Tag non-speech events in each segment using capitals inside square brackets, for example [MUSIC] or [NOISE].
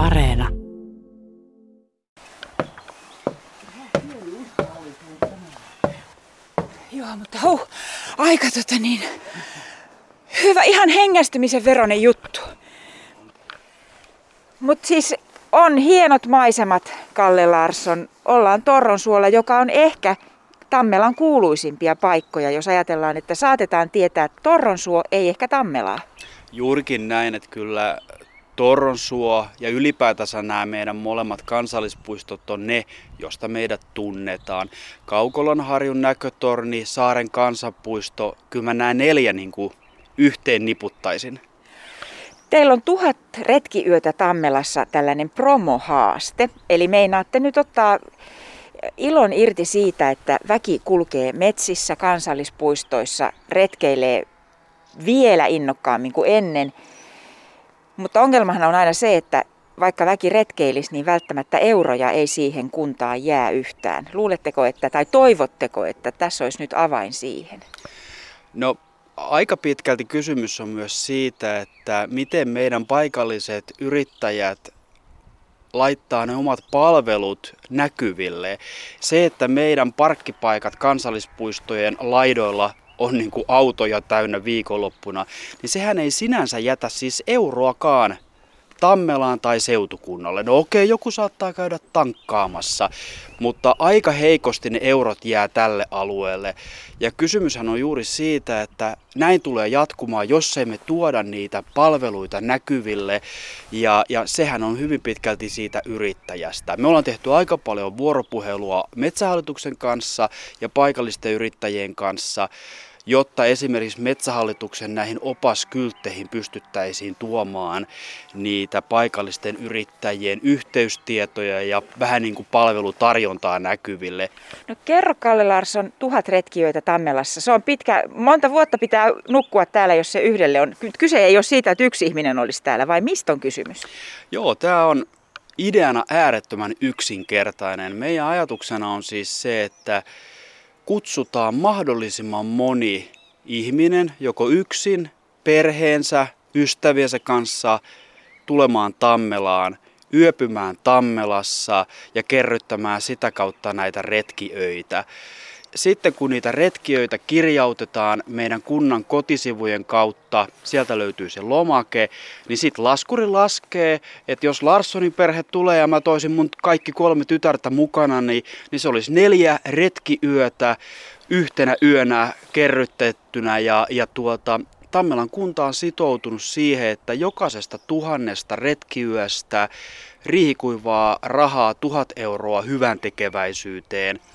Areena. Joo, mutta huh, aika tota niin, hyvä, ihan hengästymisen veronen juttu. Mutta siis on hienot maisemat, Kalle Larsson. Ollaan Torronsuolla, joka on ehkä Tammelan kuuluisimpia paikkoja, jos ajatellaan, että saatetaan tietää, että Torronsuo ei ehkä Tammelaa. Juurikin näin, että kyllä Torronsuo ja ylipäätänsä nämä meidän molemmat kansallispuistot on ne, josta meidät tunnetaan. Kaukolonharjun näkötorni, Saaren kansanpuisto, kyllä mä nämä neljä niin kuin yhteen niputtaisin. Teillä on tuhat retkiyötä Tammelassa tällainen promohaaste. Eli meinaatte nyt ottaa ilon irti siitä, että väki kulkee metsissä, kansallispuistoissa, retkeilee vielä innokkaammin kuin ennen. Mutta ongelmahan on aina se, että vaikka väki retkeilisi, niin välttämättä euroja ei siihen kuntaan jää yhtään. Luuletteko, että, tai toivotteko, että tässä olisi nyt avain siihen? No aika pitkälti kysymys on myös siitä, että miten meidän paikalliset yrittäjät laittaa ne omat palvelut näkyville. Se, että meidän parkkipaikat kansallispuistojen laidoilla on niin kuin autoja täynnä viikonloppuna, niin sehän ei sinänsä jätä siis euroakaan Tammelaan tai seutukunnalle. No okei, joku saattaa käydä tankkaamassa, mutta aika heikosti ne eurot jää tälle alueelle. Ja kysymyshän on juuri siitä, että näin tulee jatkumaan, jos emme tuoda niitä palveluita näkyville. Ja, ja sehän on hyvin pitkälti siitä yrittäjästä. Me ollaan tehty aika paljon vuoropuhelua Metsähallituksen kanssa ja paikallisten yrittäjien kanssa jotta esimerkiksi Metsähallituksen näihin opaskyltteihin pystyttäisiin tuomaan niitä paikallisten yrittäjien yhteystietoja ja vähän niin kuin palvelutarjontaa näkyville. No kerro Kalle Larsson, tuhat retkiöitä Tammelassa. Se on pitkä, monta vuotta pitää nukkua täällä, jos se yhdelle on. Kyse ei ole siitä, että yksi ihminen olisi täällä, vai mistä on kysymys? Joo, tämä on ideana äärettömän yksinkertainen. Meidän ajatuksena on siis se, että kutsutaan mahdollisimman moni ihminen, joko yksin, perheensä, ystäviensä kanssa tulemaan Tammelaan, yöpymään Tammelassa ja kerryttämään sitä kautta näitä retkiöitä sitten kun niitä retkiöitä kirjautetaan meidän kunnan kotisivujen kautta, sieltä löytyy se lomake, niin sitten laskuri laskee, että jos Larssonin perhe tulee ja mä toisin mun kaikki kolme tytärtä mukana, niin, niin se olisi neljä retkiyötä yhtenä yönä kerrytettynä. Ja, ja tuota, Tammelan kunta on sitoutunut siihen, että jokaisesta tuhannesta retkiyöstä riihikuivaa rahaa tuhat euroa hyvän tekeväisyyteen –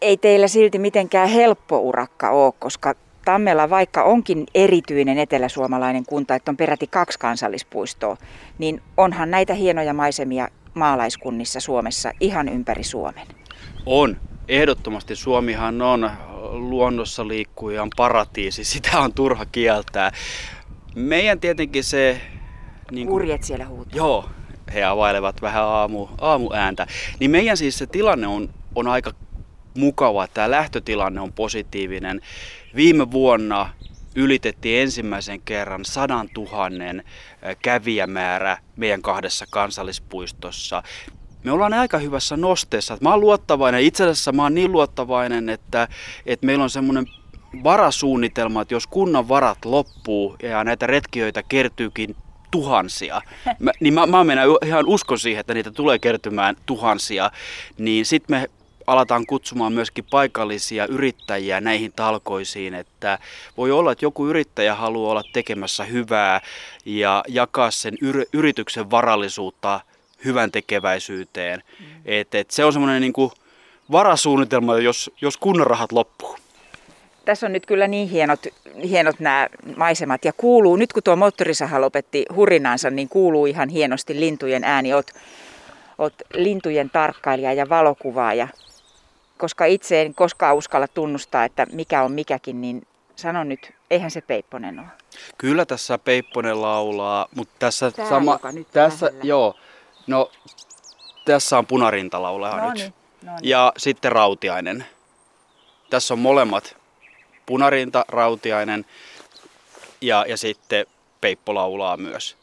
ei teillä silti mitenkään helppo urakka ole, koska Tammela, vaikka onkin erityinen eteläsuomalainen kunta, että on peräti kaksi kansallispuistoa, niin onhan näitä hienoja maisemia maalaiskunnissa Suomessa ihan ympäri Suomen. On. Ehdottomasti Suomihan on luonnossa liikkujan paratiisi, sitä on turha kieltää. Meidän tietenkin se... Niin kuin, Kurjet siellä huutaa. Joo, he availevat vähän aamu, aamuääntä. Niin meidän siis se tilanne on, on aika mukava, tämä lähtötilanne on positiivinen. Viime vuonna ylitettiin ensimmäisen kerran sadan tuhannen kävijämäärä meidän kahdessa kansallispuistossa. Me ollaan aika hyvässä nosteessa. Mä oon luottavainen, itse asiassa mä oon niin luottavainen, että, että meillä on semmoinen varasuunnitelma, että jos kunnan varat loppuu ja näitä retkiöitä kertyykin tuhansia, mä, niin mä, mä menen ihan uskon siihen, että niitä tulee kertymään tuhansia, niin sitten me aletaan kutsumaan myöskin paikallisia yrittäjiä näihin talkoisiin, että voi olla, että joku yrittäjä haluaa olla tekemässä hyvää ja jakaa sen yrityksen varallisuutta hyvän tekeväisyyteen. Mm. Et, et se on semmoinen niin varasuunnitelma, jos, jos kunnan rahat loppuu. Tässä on nyt kyllä niin hienot, hienot nämä maisemat ja kuuluu, nyt kun tuo moottorisaha lopetti hurinansa, niin kuuluu ihan hienosti lintujen ääni. Oot, oot lintujen tarkkailija ja valokuvaaja koska itse en koskaan uskalla tunnustaa, että mikä on mikäkin, niin sano nyt, eihän se Peipponen ole. Kyllä tässä Peipponen laulaa, mutta tässä Tää, sama... nyt tässä, joo, no tässä on punarintalaulaja no nyt. Niin, no niin. Ja sitten Rautiainen. Tässä on molemmat. Punarinta, Rautiainen ja, ja sitten Peippo laulaa myös.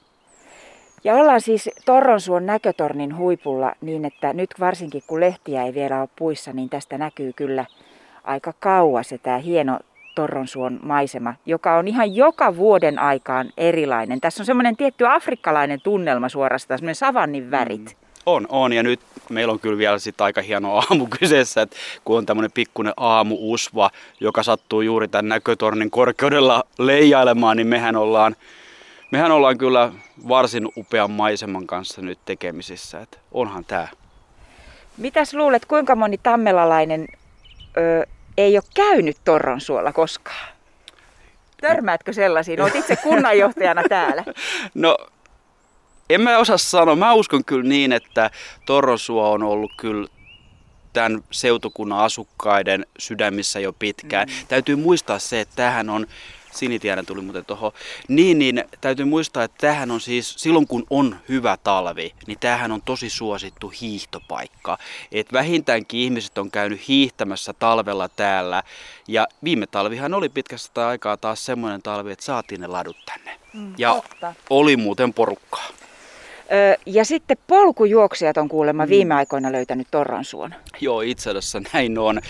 Ja ollaan siis Torronsuon näkötornin huipulla niin, että nyt varsinkin kun lehtiä ei vielä ole puissa, niin tästä näkyy kyllä aika kauas se tämä hieno Torronsuon maisema, joka on ihan joka vuoden aikaan erilainen. Tässä on semmoinen tietty afrikkalainen tunnelma suorastaan, semmoinen savannin värit. Mm. On, on. Ja nyt meillä on kyllä vielä sit aika hieno aamu [LAUGHS] kyseessä, että kun on tämmöinen pikkuinen aamuusva, joka sattuu juuri tämän näkötornin korkeudella leijailemaan, niin mehän ollaan, mehän ollaan kyllä varsin upean maiseman kanssa nyt tekemisissä. Että onhan tämä. Mitäs luulet, kuinka moni tammelalainen ö, ei ole käynyt Torronsuolla koskaan? Törmäätkö sellaisiin? Olet itse kunnanjohtajana [LAUGHS] täällä. No en mä osaa sanoa. Mä uskon kyllä niin, että Torrosuo on ollut kyllä tämän seutukunnan asukkaiden sydämissä jo pitkään. Mm. Täytyy muistaa se, että tähän on Sinitiedän tuli muuten tuohon. Niin, niin täytyy muistaa, että tähän on siis, silloin kun on hyvä talvi, niin tämähän on tosi suosittu hiihtopaikka. Et vähintäänkin ihmiset on käynyt hiihtämässä talvella täällä. Ja viime talvihan oli pitkästä aikaa taas semmoinen talvi, että saatiin ne ladut tänne. Mm, ja totta. oli muuten porukkaa. Ja sitten polkujuoksijat on kuulemma mm. viime aikoina löytänyt Torransuon. Joo, itse asiassa näin on.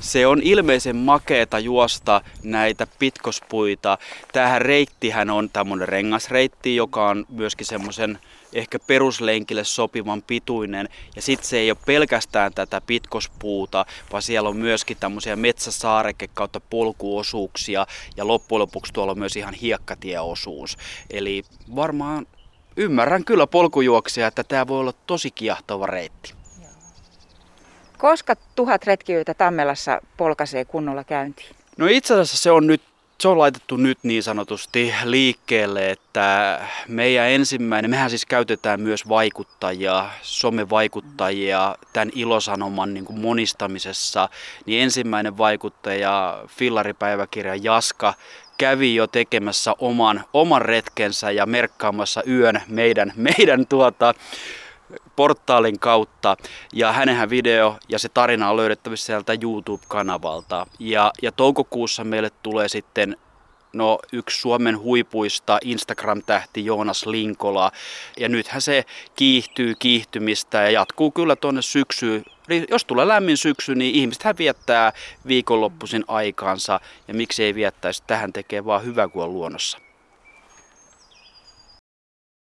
Se on ilmeisen makeeta juosta näitä pitkospuita. Tähän reittihän on tämmöinen rengasreitti, joka on myöskin semmoisen ehkä peruslenkille sopivan pituinen. Ja sitten se ei ole pelkästään tätä pitkospuuta, vaan siellä on myöskin tämmöisiä metsäsaareke kautta polkuosuuksia. Ja loppujen lopuksi tuolla on myös ihan hiekkatieosuus. Eli varmaan ymmärrän kyllä polkujuoksia, että tämä voi olla tosi kiehtova reitti. Koska tuhat retkijöitä Tammelassa polkaisee kunnolla käyntiin? No itse asiassa se on nyt se on laitettu nyt niin sanotusti liikkeelle, että meidän ensimmäinen, mehän siis käytetään myös vaikuttajia, somevaikuttajia tämän ilosanoman niin kuin monistamisessa, niin ensimmäinen vaikuttaja, fillaripäiväkirja Jaska, kävi jo tekemässä oman, oman retkensä ja merkkaamassa yön meidän, meidän tuota, portaalin kautta. Ja hänenhän video ja se tarina on löydettävissä sieltä YouTube-kanavalta. Ja, ja toukokuussa meille tulee sitten no, yksi Suomen huipuista Instagram-tähti Joonas Linkola. Ja nythän se kiihtyy kiihtymistä ja jatkuu kyllä tuonne syksyyn. Eli jos tulee lämmin syksy, niin ihmiset viettää viikonloppuisin aikaansa. Ja miksi ei viettäisi, tähän tekee vaan hyvä, kuin on luonnossa.